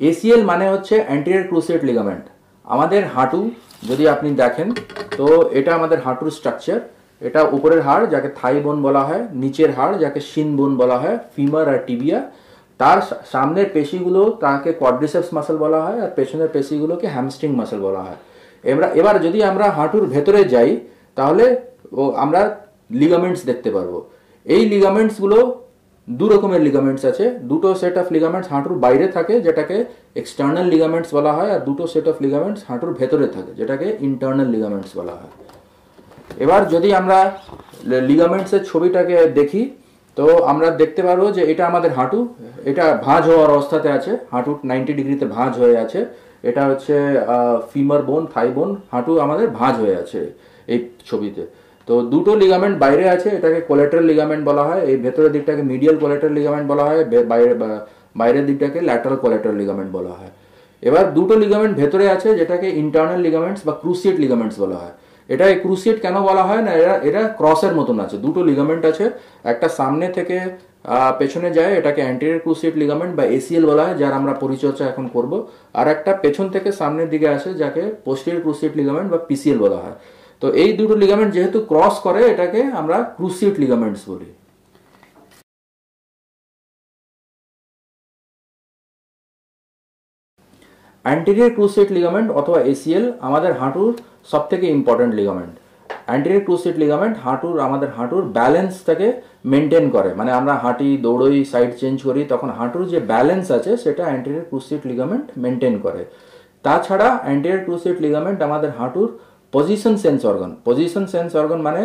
ACL মানে হচ্ছে anterior cruciate ligament আমাদের হাঁটু, যদি আপনি দেখেন, তো এটা আমাদের হাঁটুর স্ট্রাকচার এটা উপরের হাড়, যাকে থাই বোন বলা হয়, নিচের হাড়, যাকে শিন বোন বলা হয় ফিমার আর টিবিয়া তার সামনের পেশিগুলো তাকে কোয়াড্রিসেপস মাসেল বলা হয়, আর পেছনের পেশিগুলোকে হ্যামস্ট্রিং মাসেল বলা হয়। এবার এবার যদি আমরা হাঁটুর ভেতরে যাই, তাহলে আমরা লিগামেন্টস দেখতে পারব। এই লিগামেন্টসগুলো দু রকমের লিগামেন্টস আছে। দুটো সেট অফ লিগামেন্টস হাঁটুর বাইরে থাকে, যেটাকে এক্সটার্নাল লিগামেন্টস বলা হয়, আর দুটো সেট অফ লিগামেন্টস হাঁটুর ভেতরে থাকে, যেটাকে ইন্টারনাল লিগামেন্টস বলা হয়। এবার যদি আমরা লিগামেন্টসের ছবিটাকে দেখি, তো আমরা দেখতে পারব যে এটা আমাদের হাঁটু, এটা ভাঁজ হওয়ার অবস্থাতে আছে, হাঁটু নাইনটি ডিগ্রিতে ভাঁজ হয়ে আছে, এটা হচ্ছে ফিমার বোন থাই বোন হাঁটু আমাদের ভাঁজ হয়ে আছে এই ছবিতে। তো দুটো লিগামেন্ট বাইরে আছে, এটাকে কোলেটারাল লিগামেন্ট বলা হয়, এই ভেতরের দিকটাকে মিডিয়াল কোলেটারাল লিগামেন্ট বলা হয় বাইরে বাইরের দিকটাকে ল্যাটারাল কোলেটারাল লিগামেন্ট বলা হয়। এবার দুটো লিগামেন্ট ভেতরে আছে, যেটাকে ইন্টারনাল লিগামেন্টস বা ক্রুসিয়েট লিগামেন্টস বলা হয়। এটা ক্রুসিয়েট কেন বলা হয় না, এরা এটা ক্রসের মতন আছে। দুটো লিগামেন্ট আছে, একটা সামনে থেকে পেছনে যায়, এটাকে অ্যান্টিরিয়ার ক্রুসিয়েট লিগামেন্ট বা এসিএল বলা হয়, যার আমরা পরিচর্যা এখন করব। আর একটা পেছন থেকে সামনের দিকে আসে, যাকে পোস্টিয়ার ক্রুসিয়েট লিগামেন্ট বা পিসিএল বলা হয়। তো এই দুটো লিগামেন্ট যেহেতু ক্রস করে, এটাকে আমরা ক্রুসিয়েট লিগামেন্টস বলি। অ্যান্টিরিয়ার ক্রুসিয়েট লিগামেন্ট অথবা এসিএল আমাদের হাঁটুর সব থেকে important ligament anterior cruciate ligament হাঁটুর, আমাদের হাঁটুর ব্যালেন্সটাকে মেনটেন করে। মানে আমরা হাঁটি, দৌড়ই সাইড চেঞ্জ করি, তখন হাঁটুর যে ব্যালেন্স আছে, সেটা অ্যান্টিরিয়ার ক্রুসিয়েট লিগামেন্ট মেনটেন করে। তাছাড়া অ্যান্টিরিয়ার ক্রুসিয়েট লিগামেন্ট আমাদের হাঁটুর position sense organ position sense organ মানে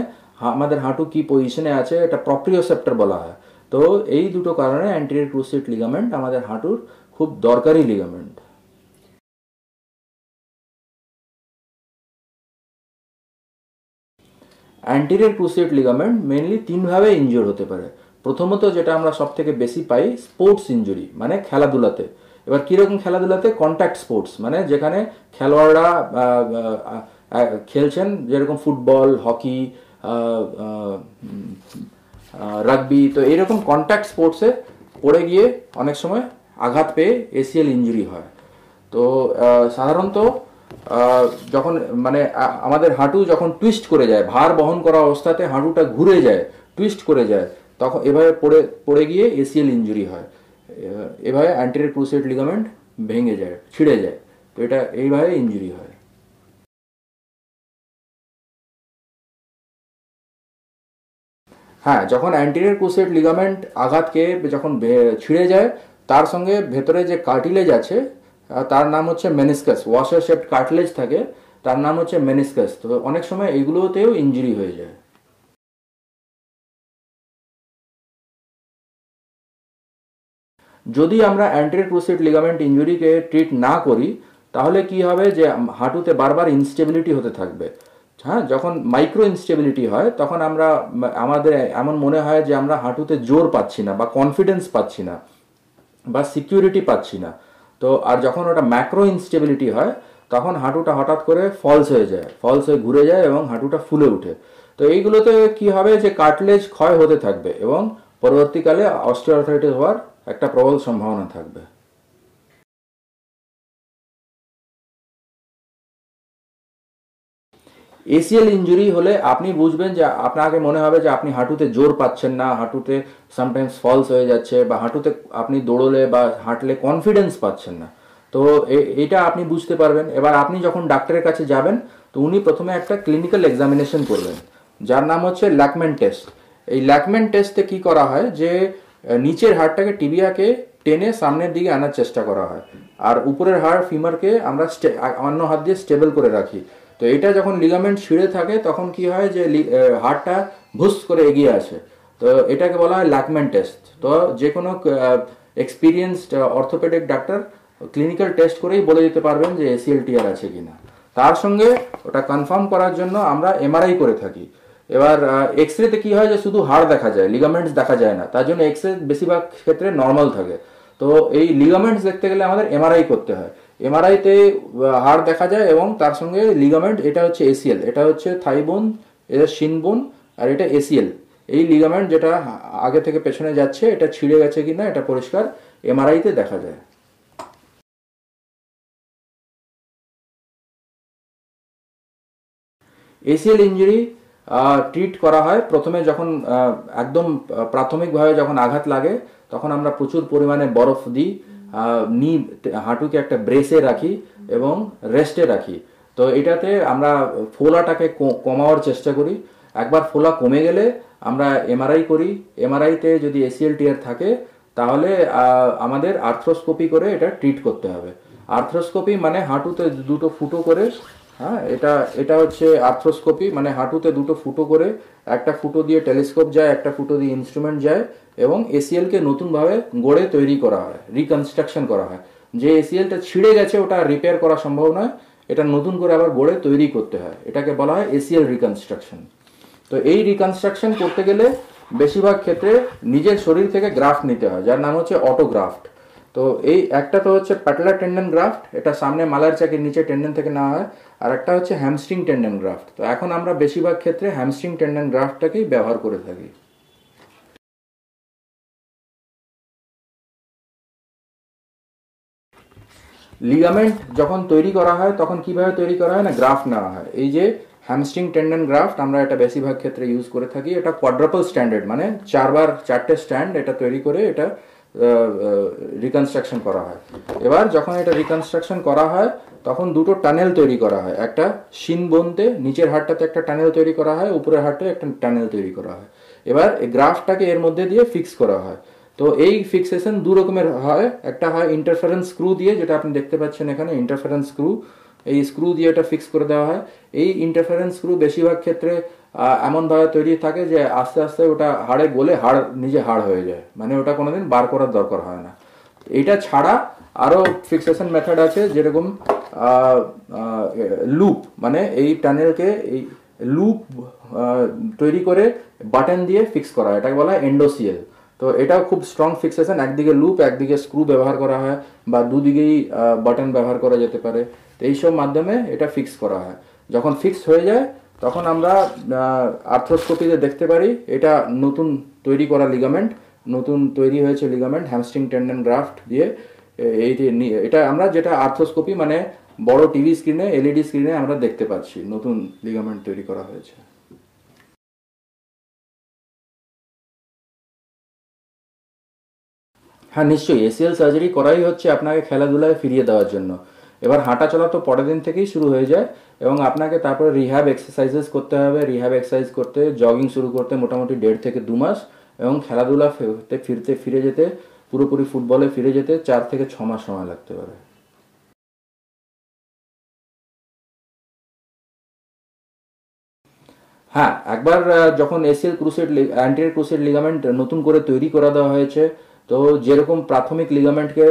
আমাদের হাঁটু কি পজিশনে আছে, এটা প্রপ্রিওসেপ্টার বলা হয়। তো এই দুটো কারণে অ্যান্টিরিয়ার ক্রুসিয়েট লিগামেন্ট আমাদের হাঁটুর খুব দরকারি ligament anterior cruciate ligament mainly তিনভাবে injure হতে পারে। প্রথমত যেটা আমরা সব থেকে বেশি পাই স্পোর্টস ইঞ্জুরি মানে খেলাধুলাতে। এবার কীরকম খেলাধুলাতে? কন্ট্যাক্ট স্পোর্টস মানে যেখানে খেলোয়াড়রা খেলছেন যেরকম ফুটবল, হকি রাগবি তো এরকম কন্ট্যাক্ট স্পোর্টসে পড়ে গিয়ে অনেক সময় আঘাত পেয়ে এসিএল ইঞ্জুরি হয়। তো সাধারণত যখন মানে আমাদের হাঁটু যখন টুইস্ট করে যায়, ভার বহন করা অবস্থাতে হাঁটুটা ঘুরে যায় টুইস্ট করে যায়, তখন এভাবে পড়ে পড়ে গিয়ে এসিএল ইঞ্জুরি হয়। এভাবে অ্যান্টিরিয়ার ক্রুসেট লিগামেন্ট ভেঙে যায়, ছিঁড়ে যায়। তো এটা এইভাবে ইঞ্জুরি হয়। হ্যাঁ যখন অ্যান্টিরিয়ার ক্রুসেট লিগামেন্ট আঘাত খেয়ে যখন ছিঁড়ে যায়, তার সঙ্গে ভেতরে যে কার্টিলেজ আছে তার নাম হচ্ছে মেনিসকাস ওয়াশার শেপড কার্টিলেজ থাকে, তার নাম হচ্ছে মেনিসকাস তো অনেক সময় এগুলোতেও ইঞ্জুরি হয়ে যায়। যদি আমরা অ্যান্টিরিয়ার ক্রুসেট লিগামেন্ট ইঞ্জুরিকে ট্রিট না করি, তাহলে কি হবে যে, হাঁটুতে বারবার ইনস্টেবিলিটি হতে থাকবে। হ্যাঁ যখন মাইক্রো ইনস্টেবিলিটি হয়, তখন আমরা আমাদের এমন মনে হয় যে আমরা হাঁটুতে জোর পাচ্ছি না বা কনফিডেন্স পাচ্ছি না বা সিকিউরিটি পাচ্ছি না। তো, আর যখন ওটা ম্যাক্রো ইনস্টেবিলিটি হয়, তখন হাঁটুটা হঠাৎ করে ফলস হয়ে যায় ফলস হয়ে ঘুরে যায় এবং হাঁটুটা ফুলে উঠে তো এইগুলোতে কি হবে যে কার্টলেজ ক্ষয় হতে থাকবে এবং পরবর্তীকালে অস্টিওআর্থাইটিস হওয়ার একটা প্রবল সম্ভাবনা থাকবে। এসিএল ইঞ্জুরি হলে আপনি বুঝবেন যে আপনাকে মনে হবে যে আপনি হাঁটুতে জোর পাচ্ছেন না, হাঁটুতে সামটাইমস ফলস হয়ে যাচ্ছে বা হাঁটুতে আপনি দৌড়লে বা হাঁটলে কনফিডেন্স পাচ্ছেন না। তো এটা আপনি বুঝতে পারবেন। এবার আপনি যখন ডাক্তারের কাছে যাবেন, তো উনি প্রথমে একটা ক্লিনিক্যাল এক্সামিনেশন করবেন, যার নাম হচ্ছে ল্যাকমেন টেস্ট এই ল্যাকমেন টেস্টে কি করা হয় যে নিচের হাড়টাকে টিবিয়াকে টেনে সামনের দিকে আনার চেষ্টা করা হয়। আর উপরের হাড় ফিমারকে আমরা অন্য হাত দিয়ে স্টেবল করে রাখি। তো এটা যখন লিগামেন্ট ছিঁড়ে থাকে, তখন কি হয় যে হাড়টা ভুস করে এগিয়ে আসে। তো এটাকে বলা হয় ল্যাকম্যান টেস্ট তো যে কোনো experienced orthopaedic doctor clinical test করেই বলে দিতে পারবেন যে এসিএল টিআর আছে কিনা। তার সঙ্গে ওটা কনফার্ম করার জন্য আমরা এমআরআই করে থাকি। এবার এক্স রেতে কি হয় যে শুধু হাড় দেখা যায় লিগামেন্টস দেখা যায় না। তার জন্য এক্স রে বেশিরভাগ ক্ষেত্রে নর্মাল থাকে। তো এই লিগামেন্টস দেখতে গেলে আমাদের এমআরআই করতে হয়। এমআরআইতে হাড় দেখা যায় এবং তার সঙ্গে লিগামেন্ট এটা হচ্ছে এসিএল এটা হচ্ছে থাইবোন এটা শিনবোন আর এটা এসিএল এই লিগামেন্ট যেটা আগে থেকে পেছনে যাচ্ছে, এটা ছিঁড়ে গেছে কিনা, এটা পরিষ্কার এমআরআইতে দেখা যায়। এসিএল ইঞ্জুরি ট্রিট করা হয়। প্রথমে যখন একদম প্রাথমিকভাবে যখন আঘাত লাগে, তখন আমরা প্রচুর পরিমাণে বরফ দিই। নি হাঁটুকে একটা ব্রেসে রাখি এবং রেস্টে রাখি। তো এটাতে আমরা ফোলাটাকে কমাওয়ার চেষ্টা করি। একবার ফোলা কমে গেলে আমরা এমআরআই করি। এমআরআইতে যদি এসিএল টিয়ার থাকে, তাহলে আমাদের আর্থ্রোস্কোপি করে এটা ট্রিট করতে হবে। আর্থ্রোস্কোপি মানে হাঁটুতে দুটো ফুটো করে হ্যাঁ এটা এটা হচ্ছে আর্থ্রোস্কোপি মানে হাঁটুতে দুটো ফুটো করে, একটা ফুটো দিয়ে টেলিস্কোপ যায়, একটা ফুটো দিয়ে ইনস্ট্রুমেন্ট যায় এবং এসিএলকে নতুনভাবে গড়ে তৈরি করা হয় রিকনস্ট্রাকশন করা হয়। যে এসিএলটা ছিঁড়ে গেছে, ওটা রিপেয়ার করা সম্ভব নয়, এটা নতুন করে আবার গড়ে তৈরি করতে হয়। এটাকে বলা হয় এসিএল রিকনস্ট্রাকশন তো এই রিকনস্ট্রাকশন করতে গেলে, বেশিরভাগ ক্ষেত্রে নিজের শরীর থেকে গ্রাফট নিতে হয়, যার নাম হচ্ছে অটোগ্রাফট তো এই একটা তো হচ্ছে প্যাটেলার টেন্ডন গ্রাফট, এটা সামনে মালার চাকের নিচে টেন্ডন থেকে নেওয়া হয়, আর একটা হচ্ছে হ্যামস্ট্রিং টেন্ডন গ্রাফট। তো এখন আমরা বেশিরভাগ ক্ষেত্রে হ্যামস্ট্রিং টেন্ডন গ্রাফটটাকেই ব্যবহার করে থাকি। লিগামেন্ট যখন তৈরি করা হয়, তখন কীভাবে তৈরি করা হয় না? গ্রাফট নেওয়া হয়। এই যে হ্যামস্ট্রিং টেন্ডন গ্রাফট আমরা এটা বেশিরভাগ ক্ষেত্রে ইউজ করে থাকি, এটা কোয়াড্রাপল স্ট্যান্ডার্ড মানে চারবার চারটে স্ট্যান্ড এটা তৈরি করে এটা রিকনস্ট্রাকশন করা হয়। এবার যখন এটা রিকনস্ট্রাকশন করা হয়, তখন দুটো টানেল তৈরি করা হয়। একটা শিন বনতে, নিচের হাটটাতে একটা টানেল তৈরি করা হয়, উপরের হাটে একটা টানেল তৈরি করা হয়। এবার এই গ্রাফটাকে এর মধ্যে দিয়ে ফিক্স করা হয়। তো এই ফিক্সেশন দু রকমের হয়। একটা হয় ইন্টারফারেন্স স্ক্রু দিয়ে, যেটা আপনি দেখতে পাচ্ছেন এখানে ইন্টারফারেন্স স্ক্রু এই স্ক্রু দিয়ে এটা ফিক্স করে দেওয়া হয়। এই ইন্টারফারেন্স স্ক্রু বেশিরভাগ ক্ষেত্রে এমনভাবে তৈরি থাকে যে আস্তে আস্তে ওটা হাড়ে গলে হাড় নিজে হাড় হয়ে যায়। মানে ওটা কোনোদিন বার করার দরকার হয় না। এটা ছাড়া আরও ফিক্সেশন মেথড আছে যেরকম লুপ মানে এই টানেলকে এই লুপ তৈরি করে বাটন দিয়ে ফিক্স করা হয়। এটাকে বলা হয় এন্ডোসিয়েল তো এটাও খুব স্ট্রং ফিক্সেশন একদিকে লুপ একদিকে স্ক্রু ব্যবহার করা হয় বা দুদিকেই বাটন ব্যবহার করা যেতে পারে। তো এইসব মাধ্যমে এটা ফিক্স করা হয়। যখন ফিক্স হয়ে যায়, তখন আমরা আর্থ্রোস্কোপিতে দেখতে পারি, এটা নতুন তৈরি করা লিগামেন্ট নতুন তৈরি হয়েছে লিগামেন্ট হ্যামস্ট্রিং টেন্ডন গ্রাফট দিয়ে এই এটা আমরা যেটা আর্থ্রোস্কোপি মানে বড় টিভি স্ক্রিনে এলইডি স্ক্রিনে আমরা দেখতে পাচ্ছি, নতুন লিগামেন্ট তৈরি করা হয়েছে। হ্যাঁ নিশ্চয়ই এসিএল সার্জারি করাই হচ্ছে আপনাকে খেলাধুলায় ফিরিয়ে দেওয়ার জন্য। এবার হাঁটা চলা তো পরের দিন থেকেই শুরু হয়ে যায় এবং আপনাকে তারপরে রিহ্যাব এক্সারসাইজেস করতে হবে রিহ্যাব এক্সারসাইজ করতে জগিং শুরু করতে মোটামুটি দেড় থেকে দু মাস এবং খেলাধুলা ফিরতে, ফিরে যেতে, পুরোপুরি ফুটবলে ফিরে যেতে চার থেকে ছ মাস সময় লাগতে পারে। হ্যাঁ একবার যখন ACL cruciate anterior cruciate ligament নতুন করে তৈরি করে দেওয়া হয়েছে তো যেরকম প্রাথমিক লিগামেন্টকে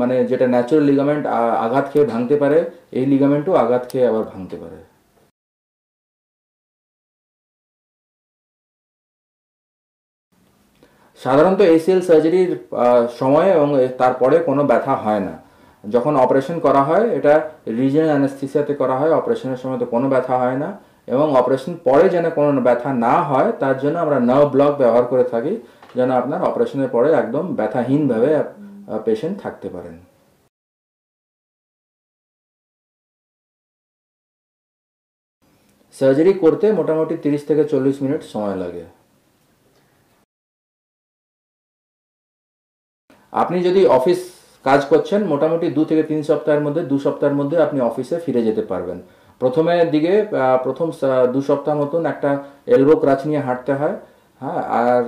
মানে যেটা ন্যাচারাল লিগামেন্ট আঘাত খেয়ে ভাঙতে পারে, এই লিগামেন্টও আঘাত খেয়ে আবার ভাঙতে পারে। সাধারণত এসিএল সার্জারির সময় এবং তারপরে কোনো ব্যথা হয় না। যখন অপারেশন করা হয়, এটা রিজনাল অ্যানেস্থিসিয়াতে করা হয়, অপারেশনের সময় তো কোনো ব্যথা হয় না। এবং অপারেশন পরে যেন কোনো ব্যথা না হয়, তার জন্য আমরা নার্ভ ব্লক ব্যবহার করে থাকি। যেন আপনার অপারেশনের পরে একদম ব্যথাহীনভাবে পেশেন্ট থাকতে পারেন। সার্জারি করতে মোটামুটি তিরিশ থেকে চল্লিশ মিনিট সময় লাগে। আপনি যদি অফিস কাজ করছেন, মোটামুটি দু থেকে তিন সপ্তাহের মধ্যে, দু সপ্তাহের মধ্যে আপনি অফিসে ফিরে যেতে পারবেন। প্রথমের দিকে প্রথম দু সপ্তাহ মতন একটা এলবো ক্রাচ নিয়ে হাঁটতে হয়। হ্যাঁ আর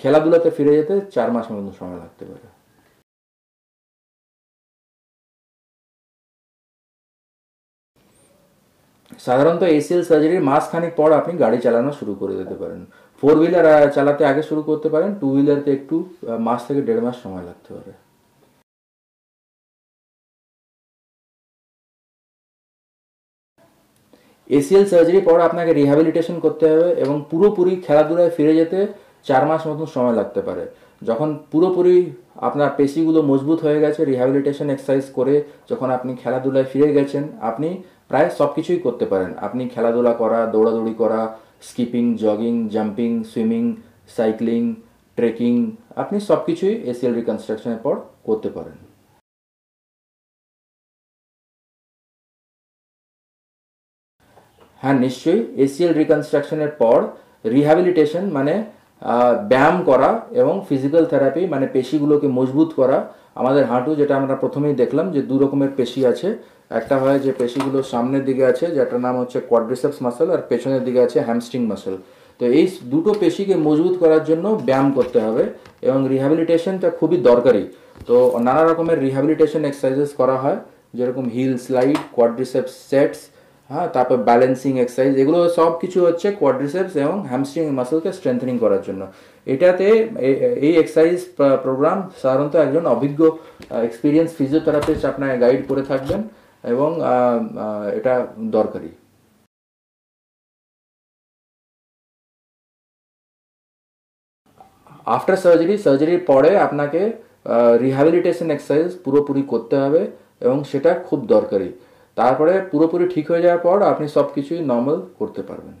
খেলাধুলাতে ফিরে যেতে চার মাস মতন সময় লাগতে পারে। সাধারণত এসিএল সার্জারির মাস খানিক পর আপনি গাড়ি চালানো শুরু করে দিতে পারেন। ফোর হুইলার চালাতে আগে শুরু করতে পারেন, টু হুইলারতে একটু মাস থেকে দেড় মাস সময় লাগতে পারে। এসিএল সার্জারি পর আপনাকে রিহ্যাবিলিটেশন করতে হবে এবং পুরোপুরি খেলাধুলায় ফিরে যেতে চার মাস মতন সময় লাগতে পারে। যখন পুরোপুরি আপনার পেশিগুলো মজবুত হয়ে গেছে রিহ্যাবিলিটেশন এক্সারসাইজ করে যখন আপনি খেলাধুলায় ফিরে গেছেন, আপনি প্রায় সব কিছুই করতে পারেন। আপনি খেলাধুলা করা, দৌড়াদৌড়ি করা skipping jogging jumping swimming cycling trekking আপনি সব কিছুই এসিএল রিকনস্ট্রাকশনের পর করতে পারেন। হ্যাঁ নিশ্চয়ই। এসিএল রিকনস্ট্রাকশনের পর রিহ্যাবিলিটেশন মানে ব্যায়াম করা এবং ফিজিক্যাল থেরাপি মানে পেশিগুলোকে মজবুত করা। আমাদের হাঁটু, যেটা আমরা প্রথমেই দেখলাম যে দু রকমের পেশি আছে। একটা হয় যে পেশিগুলো সামনের দিকে আছে, যেটার নাম হচ্ছে কোয়াড্রিসেপস মাসেল আর পেছনের দিকে আছে হ্যামস্ট্রিং মাসেল তো এই দুটো পেশিকে মজবুত করার জন্য ব্যায়াম করতে হবে এবং রিহ্যাবিলিটেশনটা খুবই দরকারি। তো নানা রকমের রিহ্যাবিলিটেশন এক্সারসাইজেস করা হয়, যেরকম হিল স্লাইড কোয়াড্রিসেপস সেটস হ্যাঁ তারপর ব্যালেন্সিং এক্সারসাইজ এগুলো সব কিছু হচ্ছে কোয়াড্রিসেপস এবং হ্যামস্ট্রিং মাসেলকে স্ট্রেংথেনিং করার জন্য। এটাতে এই এক্সারসাইজ প্রোগ্রাম সাধারণত একজন অভিজ্ঞ এক্সপিরিয়েন্স ফিজিওথেরাপিস্ট আপনাকে গাইড করে থাকবেন এবং এটা দরকারি। আফটার সার্জারি সার্জারির পরে আপনাকে রিহ্যাবিলিটেশন এক্সারসাইজ পুরোপুরি করতে হবে এবং সেটা খুব দরকারি। তারপরে পুরোপুরি ঠিক হয়ে যাওয়ার পর আপনি সব কিছুই নর্মাল করতে পারবেন।